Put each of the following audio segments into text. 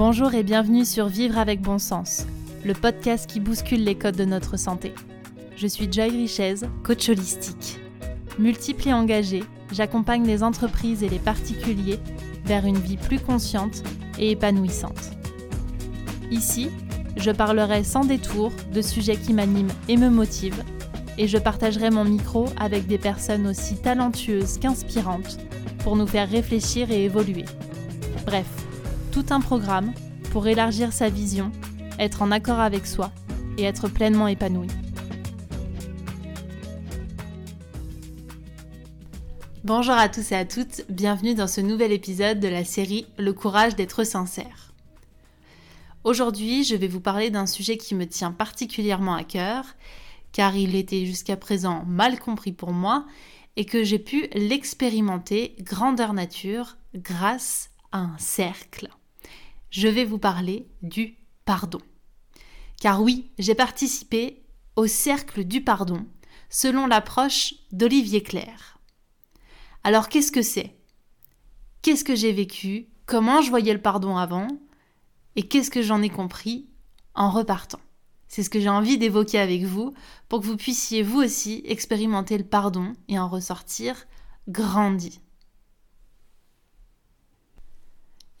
Bonjour et bienvenue sur Vivre avec bon sens, le podcast qui bouscule les codes de notre santé. Je suis Joy Richez, coach holistique. Multiple et engagée, j'accompagne les entreprises et les particuliers vers une vie plus consciente et épanouissante. Ici, je parlerai sans détour de sujets qui m'animent et me motivent, et je partagerai mon micro avec des personnes aussi talentueuses qu'inspirantes pour nous faire réfléchir et évoluer. Bref, tout un programme pour élargir sa vision, être en accord avec soi et être pleinement épanoui. Bonjour à tous et à toutes, bienvenue dans ce nouvel épisode de la série Le courage d'être sincère. Aujourd'hui, je vais vous parler d'un sujet qui me tient particulièrement à cœur, car il était jusqu'à présent mal compris pour moi et que j'ai pu l'expérimenter grandeur nature grâce à un cercle. Je vais vous parler du pardon. Car oui, j'ai participé au cercle du pardon selon l'approche d'Olivier Claire. Alors qu'est-ce que c'est? Qu'est-ce que j'ai vécu? Comment je voyais le pardon avant? Et qu'est-ce que j'en ai compris en repartant? C'est ce que j'ai envie d'évoquer avec vous pour que vous puissiez vous aussi expérimenter le pardon et en ressortir grandi.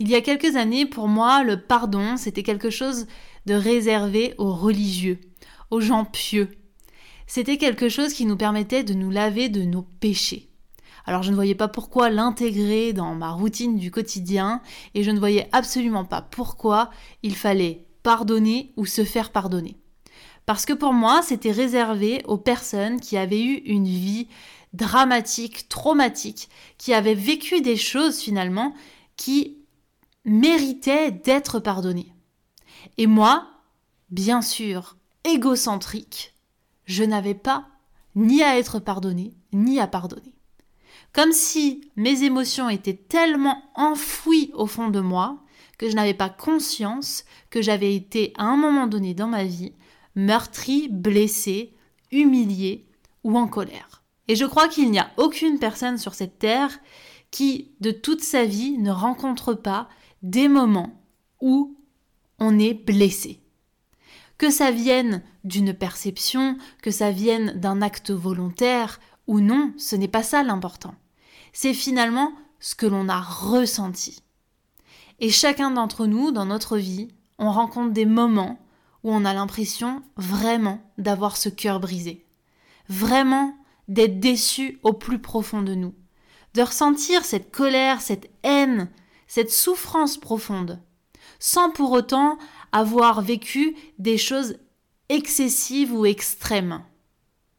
Il y a quelques années, pour moi, le pardon, c'était quelque chose de réservé aux religieux, aux gens pieux. C'était quelque chose qui nous permettait de nous laver de nos péchés. Alors je ne voyais pas pourquoi l'intégrer dans ma routine du quotidien et je ne voyais absolument pas pourquoi il fallait pardonner ou se faire pardonner. Parce que pour moi, c'était réservé aux personnes qui avaient eu une vie dramatique, traumatique, qui avaient vécu des choses finalement qui méritait d'être pardonnées. Et moi, bien sûr, égocentrique, je n'avais pas ni à être pardonné, ni à pardonner. Comme si mes émotions étaient tellement enfouies au fond de moi que je n'avais pas conscience que j'avais été à un moment donné dans ma vie meurtri, blessé, humilié ou en colère. Et je crois qu'il n'y a aucune personne sur cette terre qui, de toute sa vie, ne rencontre pas des moments où on est blessé. Que ça vienne d'une perception, que ça vienne d'un acte volontaire ou non, ce n'est pas ça l'important. C'est finalement ce que l'on a ressenti. Et chacun d'entre nous, dans notre vie, on rencontre des moments où on a l'impression vraiment d'avoir ce cœur brisé. Vraiment d'être déçu au plus profond de nous. De ressentir cette colère, cette haine, cette souffrance profonde, sans pour autant avoir vécu des choses excessives ou extrêmes,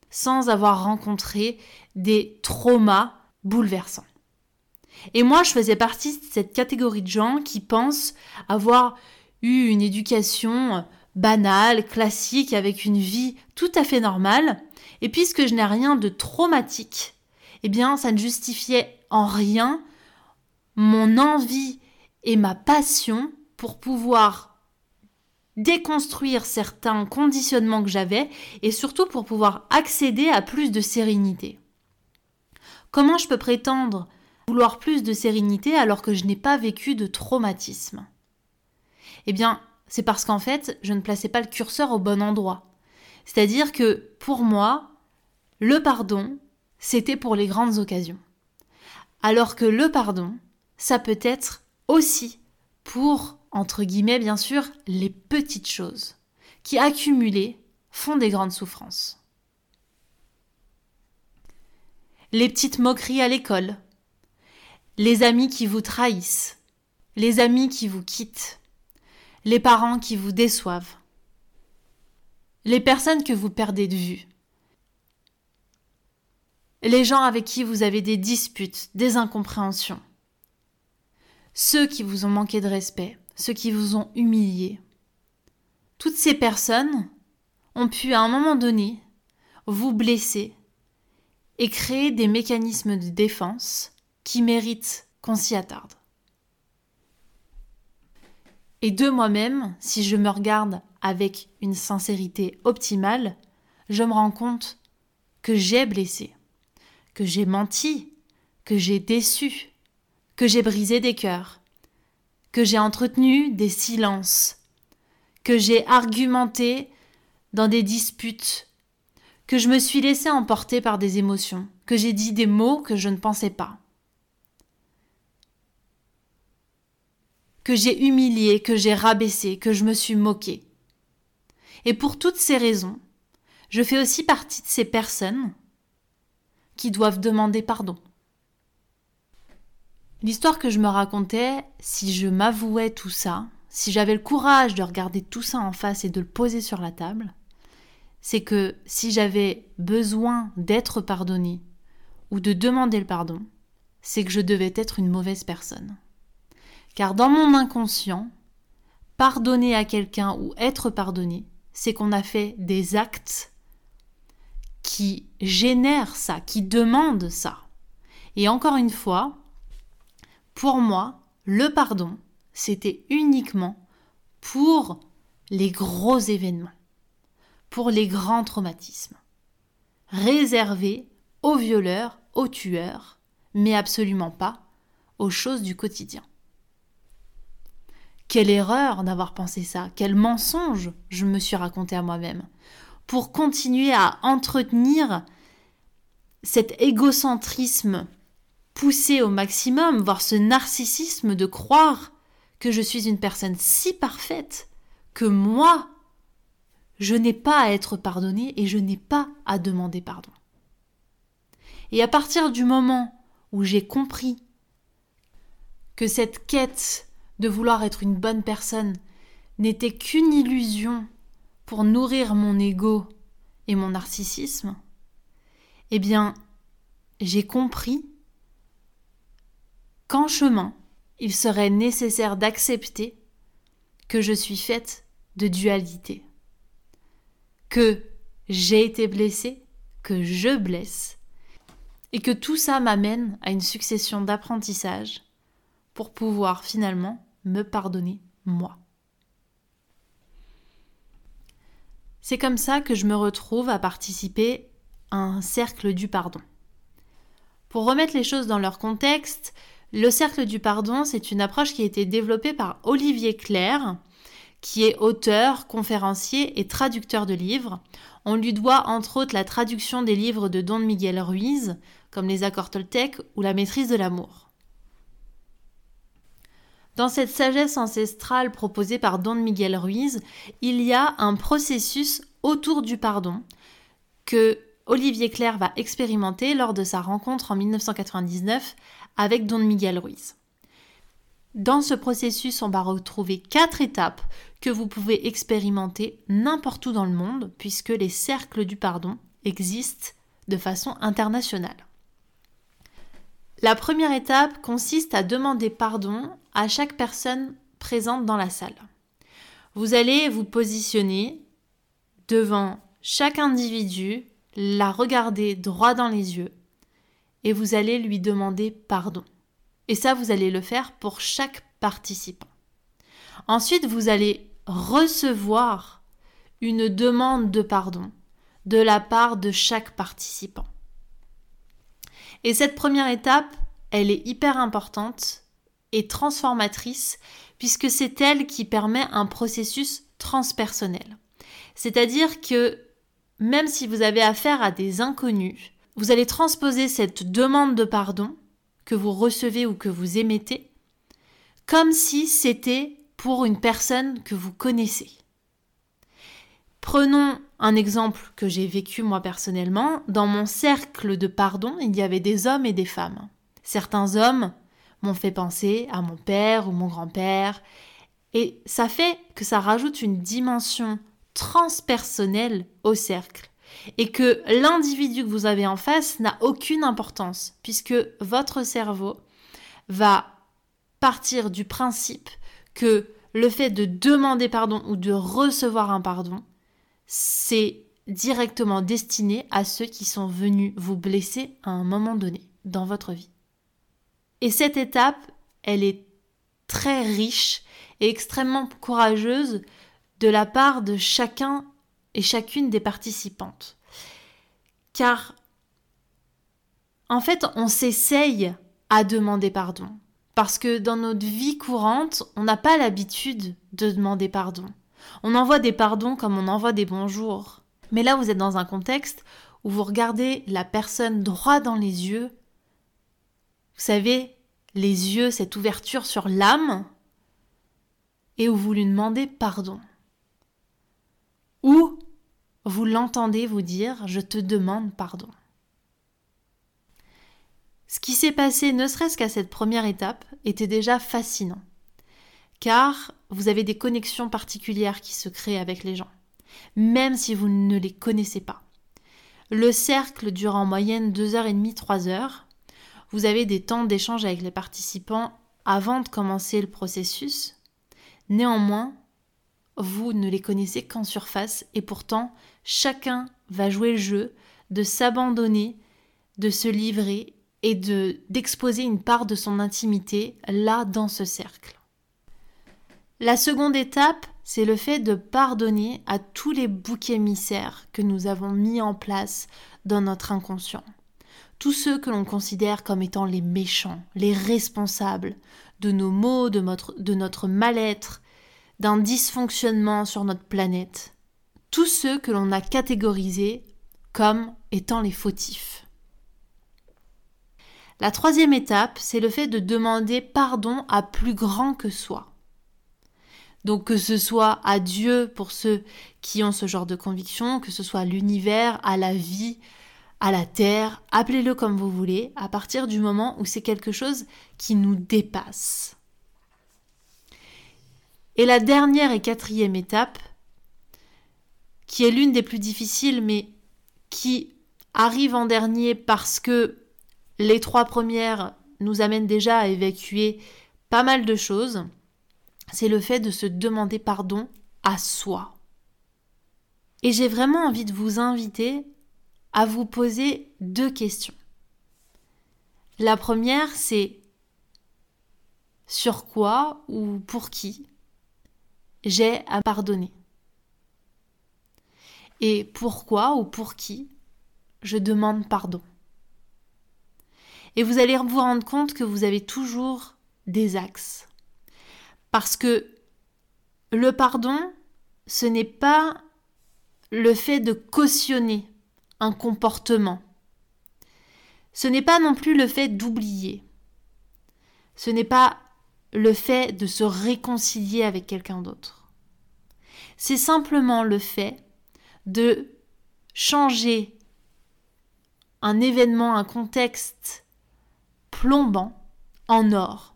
sans avoir rencontré des traumas bouleversants. Et moi, je faisais partie de cette catégorie de gens qui pensent avoir eu une éducation banale, classique, avec une vie tout à fait normale, et puisque je n'ai rien de traumatique, eh bien, ça ne justifiait en rien mon envie et ma passion pour pouvoir déconstruire certains conditionnements que j'avais et surtout pour pouvoir accéder à plus de sérénité. Comment je peux prétendre vouloir plus de sérénité alors que je n'ai pas vécu de traumatisme? Eh bien, c'est parce qu'en fait, je ne plaçais pas le curseur au bon endroit. C'est-à-dire que pour moi, le pardon, c'était pour les grandes occasions. Alors que le pardon, ça peut être aussi pour, entre guillemets bien sûr, les petites choses qui accumulées font des grandes souffrances. Les petites moqueries à l'école, les amis qui vous trahissent, les amis qui vous quittent, les parents qui vous déçoivent, les personnes que vous perdez de vue, les gens avec qui vous avez des disputes, des incompréhensions, ceux qui vous ont manqué de respect, ceux qui vous ont humilié. Toutes ces personnes ont pu à un moment donné vous blesser et créer des mécanismes de défense qui méritent qu'on s'y attarde. Et de moi-même, si je me regarde avec une sincérité optimale, je me rends compte que j'ai blessé, que j'ai menti, que j'ai déçu, que j'ai brisé des cœurs, que j'ai entretenu des silences, que j'ai argumenté dans des disputes, que je me suis laissé emporter par des émotions, que j'ai dit des mots que je ne pensais pas, que j'ai humilié, que j'ai rabaissé, que je me suis moqué. Et pour toutes ces raisons, je fais aussi partie de ces personnes qui doivent demander pardon. L'histoire que je me racontais, si je m'avouais tout ça, si j'avais le courage de regarder tout ça en face et de le poser sur la table, c'est que si j'avais besoin d'être pardonné ou de demander le pardon, c'est que je devais être une mauvaise personne. Car dans mon inconscient, pardonner à quelqu'un ou être pardonné, c'est qu'on a fait des actes qui génèrent ça, qui demandent ça. Et encore une fois, pour moi, le pardon, c'était uniquement pour les gros événements, pour les grands traumatismes, réservé aux violeurs, aux tueurs, mais absolument pas aux choses du quotidien. Quelle erreur d'avoir pensé ça, quel mensonge je me suis raconté à moi-même, pour continuer à entretenir cet égocentrisme poussé au maximum, voire ce narcissisme de croire que je suis une personne si parfaite que moi, je n'ai pas à être pardonnée et je n'ai pas à demander pardon. Et à partir du moment où j'ai compris que cette quête de vouloir être une bonne personne n'était qu'une illusion pour nourrir mon ego et mon narcissisme, eh bien, j'ai compris qu'en chemin, il serait nécessaire d'accepter que je suis faite de dualité, que j'ai été blessée, que je blesse, et que tout ça m'amène à une succession d'apprentissages pour pouvoir finalement me pardonner moi. C'est comme ça que je me retrouve à participer à un cercle du pardon. Pour remettre les choses dans leur contexte, le cercle du pardon, c'est une approche qui a été développée par Olivier Claire, qui est auteur, conférencier et traducteur de livres. On lui doit entre autres la traduction des livres de Don Miguel Ruiz, comme Les accords Toltec ou La maîtrise de l'amour. Dans cette sagesse ancestrale proposée par Don Miguel Ruiz, il y a un processus autour du pardon que Olivier Claire va expérimenter lors de sa rencontre en 1999 avec Don Miguel Ruiz. Dans ce processus, on va retrouver quatre étapes que vous pouvez expérimenter n'importe où dans le monde, puisque les cercles du pardon existent de façon internationale. La première étape consiste à demander pardon à chaque personne présente dans la salle. Vous allez vous positionner devant chaque individu, la regarder droit dans les yeux et vous allez lui demander pardon. Et ça, vous allez le faire pour chaque participant. Ensuite, vous allez recevoir une demande de pardon de la part de chaque participant. Et cette première étape, elle est hyper importante et transformatrice puisque c'est elle qui permet un processus transpersonnel. C'est-à-dire que même si vous avez affaire à des inconnus, vous allez transposer cette demande de pardon que vous recevez ou que vous émettez comme si c'était pour une personne que vous connaissez. Prenons un exemple que j'ai vécu moi personnellement. Dans mon cercle de pardon, il y avait des hommes et des femmes. Certains hommes m'ont fait penser à mon père ou mon grand-père, et ça fait que ça rajoute une dimension transpersonnelle au cercle, et que l'individu que vous avez en face n'a aucune importance, puisque votre cerveau va partir du principe que le fait de demander pardon ou de recevoir un pardon c'est directement destiné à ceux qui sont venus vous blesser à un moment donné dans votre vie. Et cette étape, elle est très riche et extrêmement courageuse de la part de chacun et chacune des participantes. Car, en fait, on s'essaye à demander pardon. Parce que dans notre vie courante, on n'a pas l'habitude de demander pardon. On envoie des pardons comme on envoie des bonjours. Mais là, vous êtes dans un contexte où vous regardez la personne droit dans les yeux. Vous savez, les yeux, cette ouverture sur l'âme, et où vous lui demandez pardon. Ou vous l'entendez vous dire Je te demande pardon. Ce qui s'est passé, ne serait-ce qu'à cette première étape, était déjà fascinant. Car vous avez des connexions particulières qui se créent avec les gens, même si vous ne les connaissez pas. Le cercle dure en moyenne 2h30, 3 heures. Vous avez des temps d'échange avec les participants avant de commencer le processus. Néanmoins, vous ne les connaissez qu'en surface et pourtant chacun va jouer le jeu de s'abandonner, de se livrer et de d'exposer une part de son intimité là dans ce cercle. La seconde étape, c'est le fait de pardonner à tous les boucs émissaires que nous avons mis en place dans notre inconscient. Tous ceux que l'on considère comme étant les méchants, les responsables de nos maux, de notre, de notre mal-être, d'un dysfonctionnement sur notre planète. Tous ceux que l'on a catégorisés comme étant les fautifs. La troisième étape, c'est le fait de demander pardon à plus grand que soi. Donc que ce soit à Dieu pour ceux qui ont ce genre de conviction, que ce soit à l'univers, à la vie, à la terre, appelez-le comme vous voulez, à partir du moment où c'est quelque chose qui nous dépasse. Et la dernière et quatrième étape, qui est l'une des plus difficiles, mais qui arrive en dernier parce que les trois premières nous amènent déjà à évacuer pas mal de choses, c'est le fait de se demander pardon à soi. Et j'ai vraiment envie de vous inviter à vous poser deux questions. La première, c'est sur quoi ou pour qui j'ai à pardonner Et pourquoi ou pour qui je demande pardon et vous allez vous rendre compte que vous avez toujours des axes. Parce que le pardon, ce n'est pas le fait de cautionner un comportement. Ce n'est pas non plus le fait d'oublier. Ce n'est pas le fait de se réconcilier avec quelqu'un d'autre. C'est simplement le fait de changer un événement, un contexte plombant en or.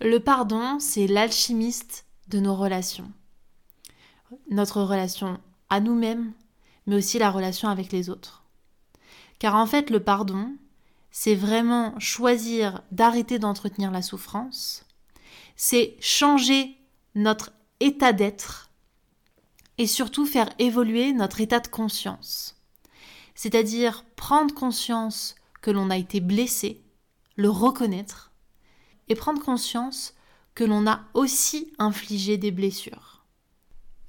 Le pardon, c'est l'alchimiste de nos relations. Notre relation à nous-mêmes, mais aussi la relation avec les autres. Car en fait, le pardon, c'est vraiment choisir d'arrêter d'entretenir la souffrance, c'est changer notre état d'être et surtout faire évoluer notre état de conscience. C'est-à-dire prendre conscience que l'on a été blessé, le reconnaître et prendre conscience que l'on a aussi infligé des blessures.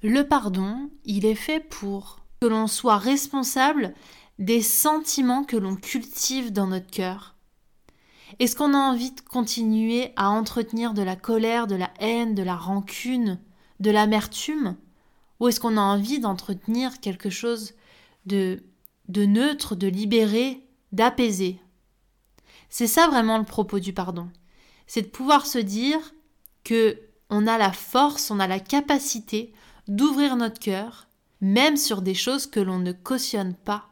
Le pardon, il est fait pour que l'on soit responsable des sentiments que l'on cultive dans notre cœur. Est-ce qu'on a envie de continuer à entretenir de la colère, de la haine, de la rancune, de l'amertume? Ou est-ce qu'on a envie d'entretenir quelque chose de, neutre, de libéré, d'apaisé? C'est ça vraiment le propos du pardon. C'est de pouvoir se dire que on a la force, on a la capacité d'ouvrir notre cœur, même sur des choses que l'on ne cautionne pas,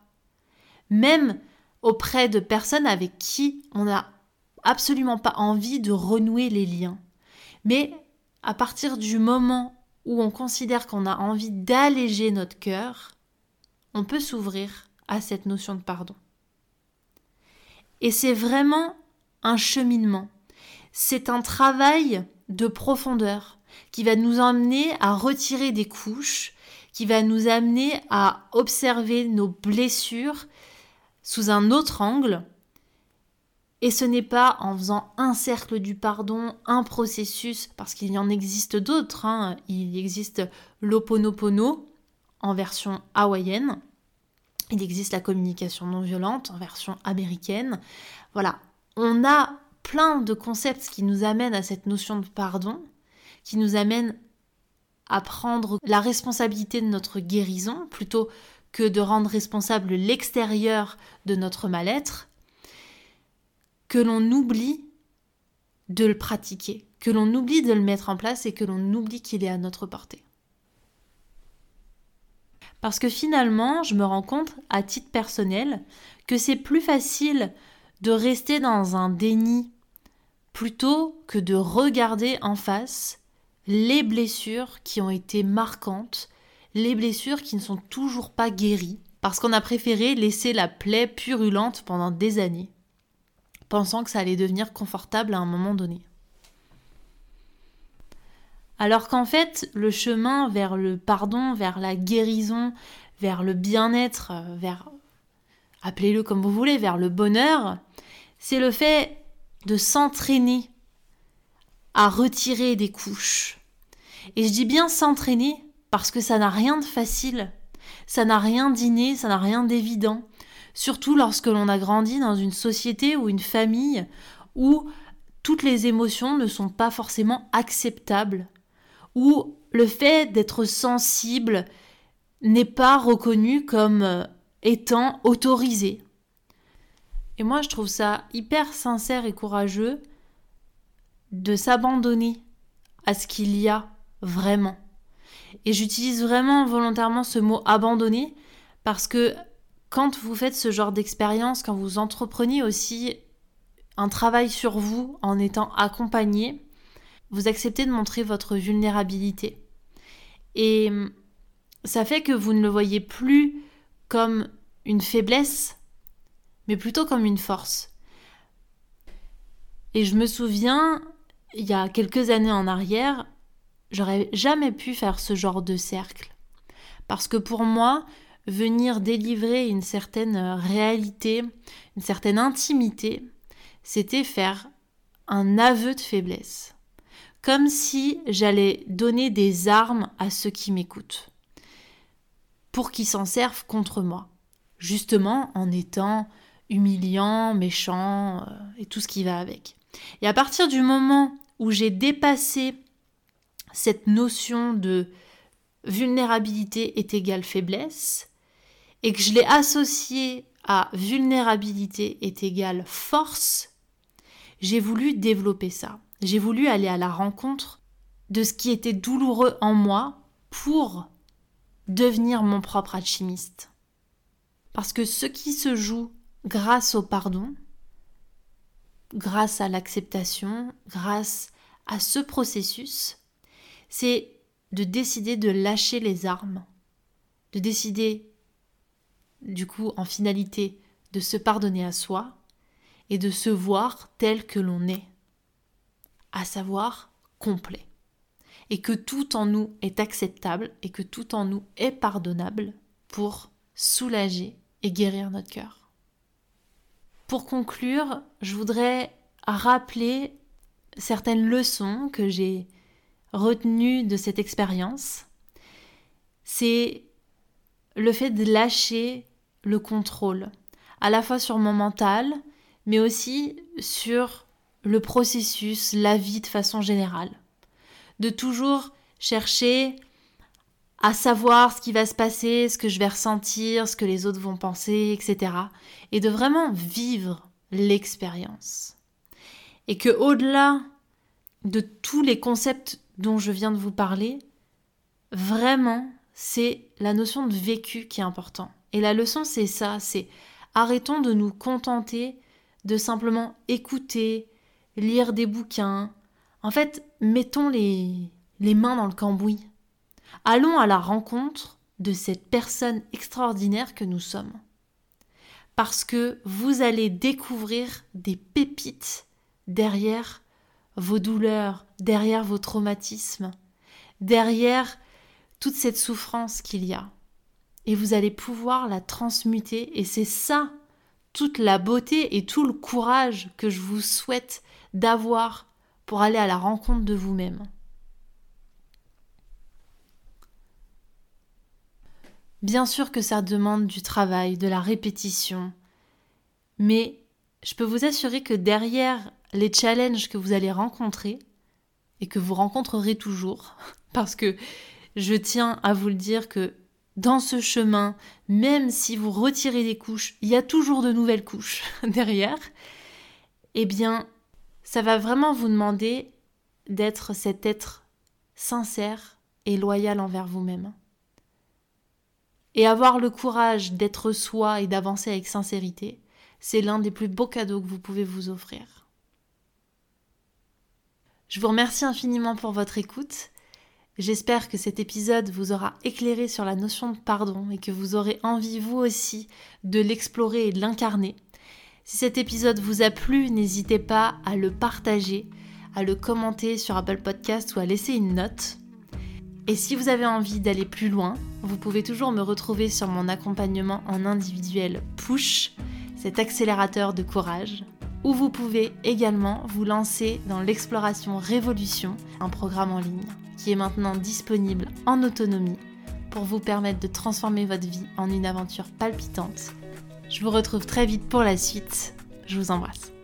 même auprès de personnes avec qui on n'a absolument pas envie de renouer les liens. Mais à partir du moment où on considère qu'on a envie d'alléger notre cœur, on peut s'ouvrir à cette notion de pardon. Et c'est vraiment un cheminement. C'est un travail de profondeur qui va nous amener à retirer des couches, qui va nous amener à observer nos blessures sous un autre angle. Et ce n'est pas en faisant un cercle du pardon, un processus, parce qu'il y en existe d'autres. Hein. Il existe l'oponopono en version hawaïenne, il existe la communication non violente en version américaine. Voilà, on a plein de concepts qui nous amènent à cette notion de pardon, qui nous amènent à prendre la responsabilité de notre guérison plutôt que de rendre responsable l'extérieur de notre mal-être, que l'on oublie de le pratiquer, que l'on oublie de le mettre en place et que l'on oublie qu'il est à notre portée. Parce que finalement, je me rends compte, à titre personnel, que c'est plus facile de rester dans un déni plutôt que de regarder en face les blessures qui ont été marquantes, les blessures qui ne sont toujours pas guéries, parce qu'on a préféré laisser la plaie purulente pendant des années, pensant que ça allait devenir confortable à un moment donné. Alors qu'en fait, le chemin vers le pardon, vers la guérison, vers le bien-être, vers, appelez-le comme vous voulez, vers le bonheur, c'est le fait de s'entraîner à retirer des couches. Et je dis bien s'entraîner parce que ça n'a rien de facile, ça n'a rien d'inné, ça n'a rien d'évident. Surtout lorsque l'on a grandi dans une société ou une famille où toutes les émotions ne sont pas forcément acceptables, où le fait d'être sensible n'est pas reconnu comme euh, étant autorisé. Et moi, je trouve ça hyper sincère et courageux de s'abandonner à ce qu'il y a vraiment. Et j'utilise vraiment volontairement ce mot abandonner parce que quand vous faites ce genre d'expérience, quand vous entreprenez aussi un travail sur vous en étant accompagné, vous acceptez de montrer votre vulnérabilité. Et ça fait que vous ne le voyez plus comme une faiblesse, mais plutôt comme une force. Et je me souviens, il y a quelques années en arrière, j'aurais jamais pu faire ce genre de cercle. Parce que pour moi, venir délivrer une certaine réalité, une certaine intimité, c'était faire un aveu de faiblesse. Comme si j'allais donner des armes à ceux qui m'écoutent. Pour qu'ils s'en servent contre moi. Justement en étant humiliant, méchant euh, et tout ce qui va avec. Et à partir du moment où j'ai dépassé cette notion de vulnérabilité est égale faiblesse et que je l'ai associée à vulnérabilité est égale force, j'ai voulu développer ça. J'ai voulu aller à la rencontre de ce qui était douloureux en moi pour devenir mon propre alchimiste. Parce que ce qui se joue grâce au pardon, grâce à l'acceptation, grâce à ce processus, c'est de décider de lâcher les armes, de décider, du coup, en finalité, de se pardonner à soi et de se voir tel que l'on est, à savoir complet, et que tout en nous est acceptable et que tout en nous est pardonnable pour soulager et guérir notre cœur. Pour conclure, je voudrais rappeler certaines leçons que j'ai retenu de cette expérience, c'est le fait de lâcher le contrôle, à la fois sur mon mental, mais aussi sur le processus, la vie de façon générale. De toujours chercher à savoir ce qui va se passer, ce que je vais ressentir, ce que les autres vont penser, etc. Et de vraiment vivre l'expérience. Et que au-delà de tous les concepts dont je viens de vous parler, vraiment, c'est la notion de vécu qui est important. Et la leçon, c'est ça, c'est arrêtons de nous contenter de simplement écouter, lire des bouquins. En fait, mettons les, les mains dans le cambouis. Allons à la rencontre de cette personne extraordinaire que nous sommes. Parce que vous allez découvrir des pépites derrière vos douleurs, derrière vos traumatismes, derrière toute cette souffrance qu'il y a. Et vous allez pouvoir la transmuter. Et c'est ça, toute la beauté et tout le courage que je vous souhaite d'avoir pour aller à la rencontre de vous-même. Bien sûr que ça demande du travail, de la répétition, mais je peux vous assurer que derrière les challenges que vous allez rencontrer et que vous rencontrerez toujours, parce que je tiens à vous le dire que dans ce chemin, même si vous retirez des couches, il y a toujours de nouvelles couches derrière, eh bien, ça va vraiment vous demander d'être cet être sincère et loyal envers vous-même. Et avoir le courage d'être soi et d'avancer avec sincérité, c'est l'un des plus beaux cadeaux que vous pouvez vous offrir. Je vous remercie infiniment pour votre écoute. J'espère que cet épisode vous aura éclairé sur la notion de pardon et que vous aurez envie vous aussi de l'explorer et de l'incarner. Si cet épisode vous a plu, n'hésitez pas à le partager, à le commenter sur Apple Podcast ou à laisser une note. Et si vous avez envie d'aller plus loin, vous pouvez toujours me retrouver sur mon accompagnement en individuel Push, cet accélérateur de courage, où vous pouvez également vous lancer dans l'exploration Révolution, un programme en ligne qui est maintenant disponible en autonomie pour vous permettre de transformer votre vie en une aventure palpitante. Je vous retrouve très vite pour la suite. Je vous embrasse.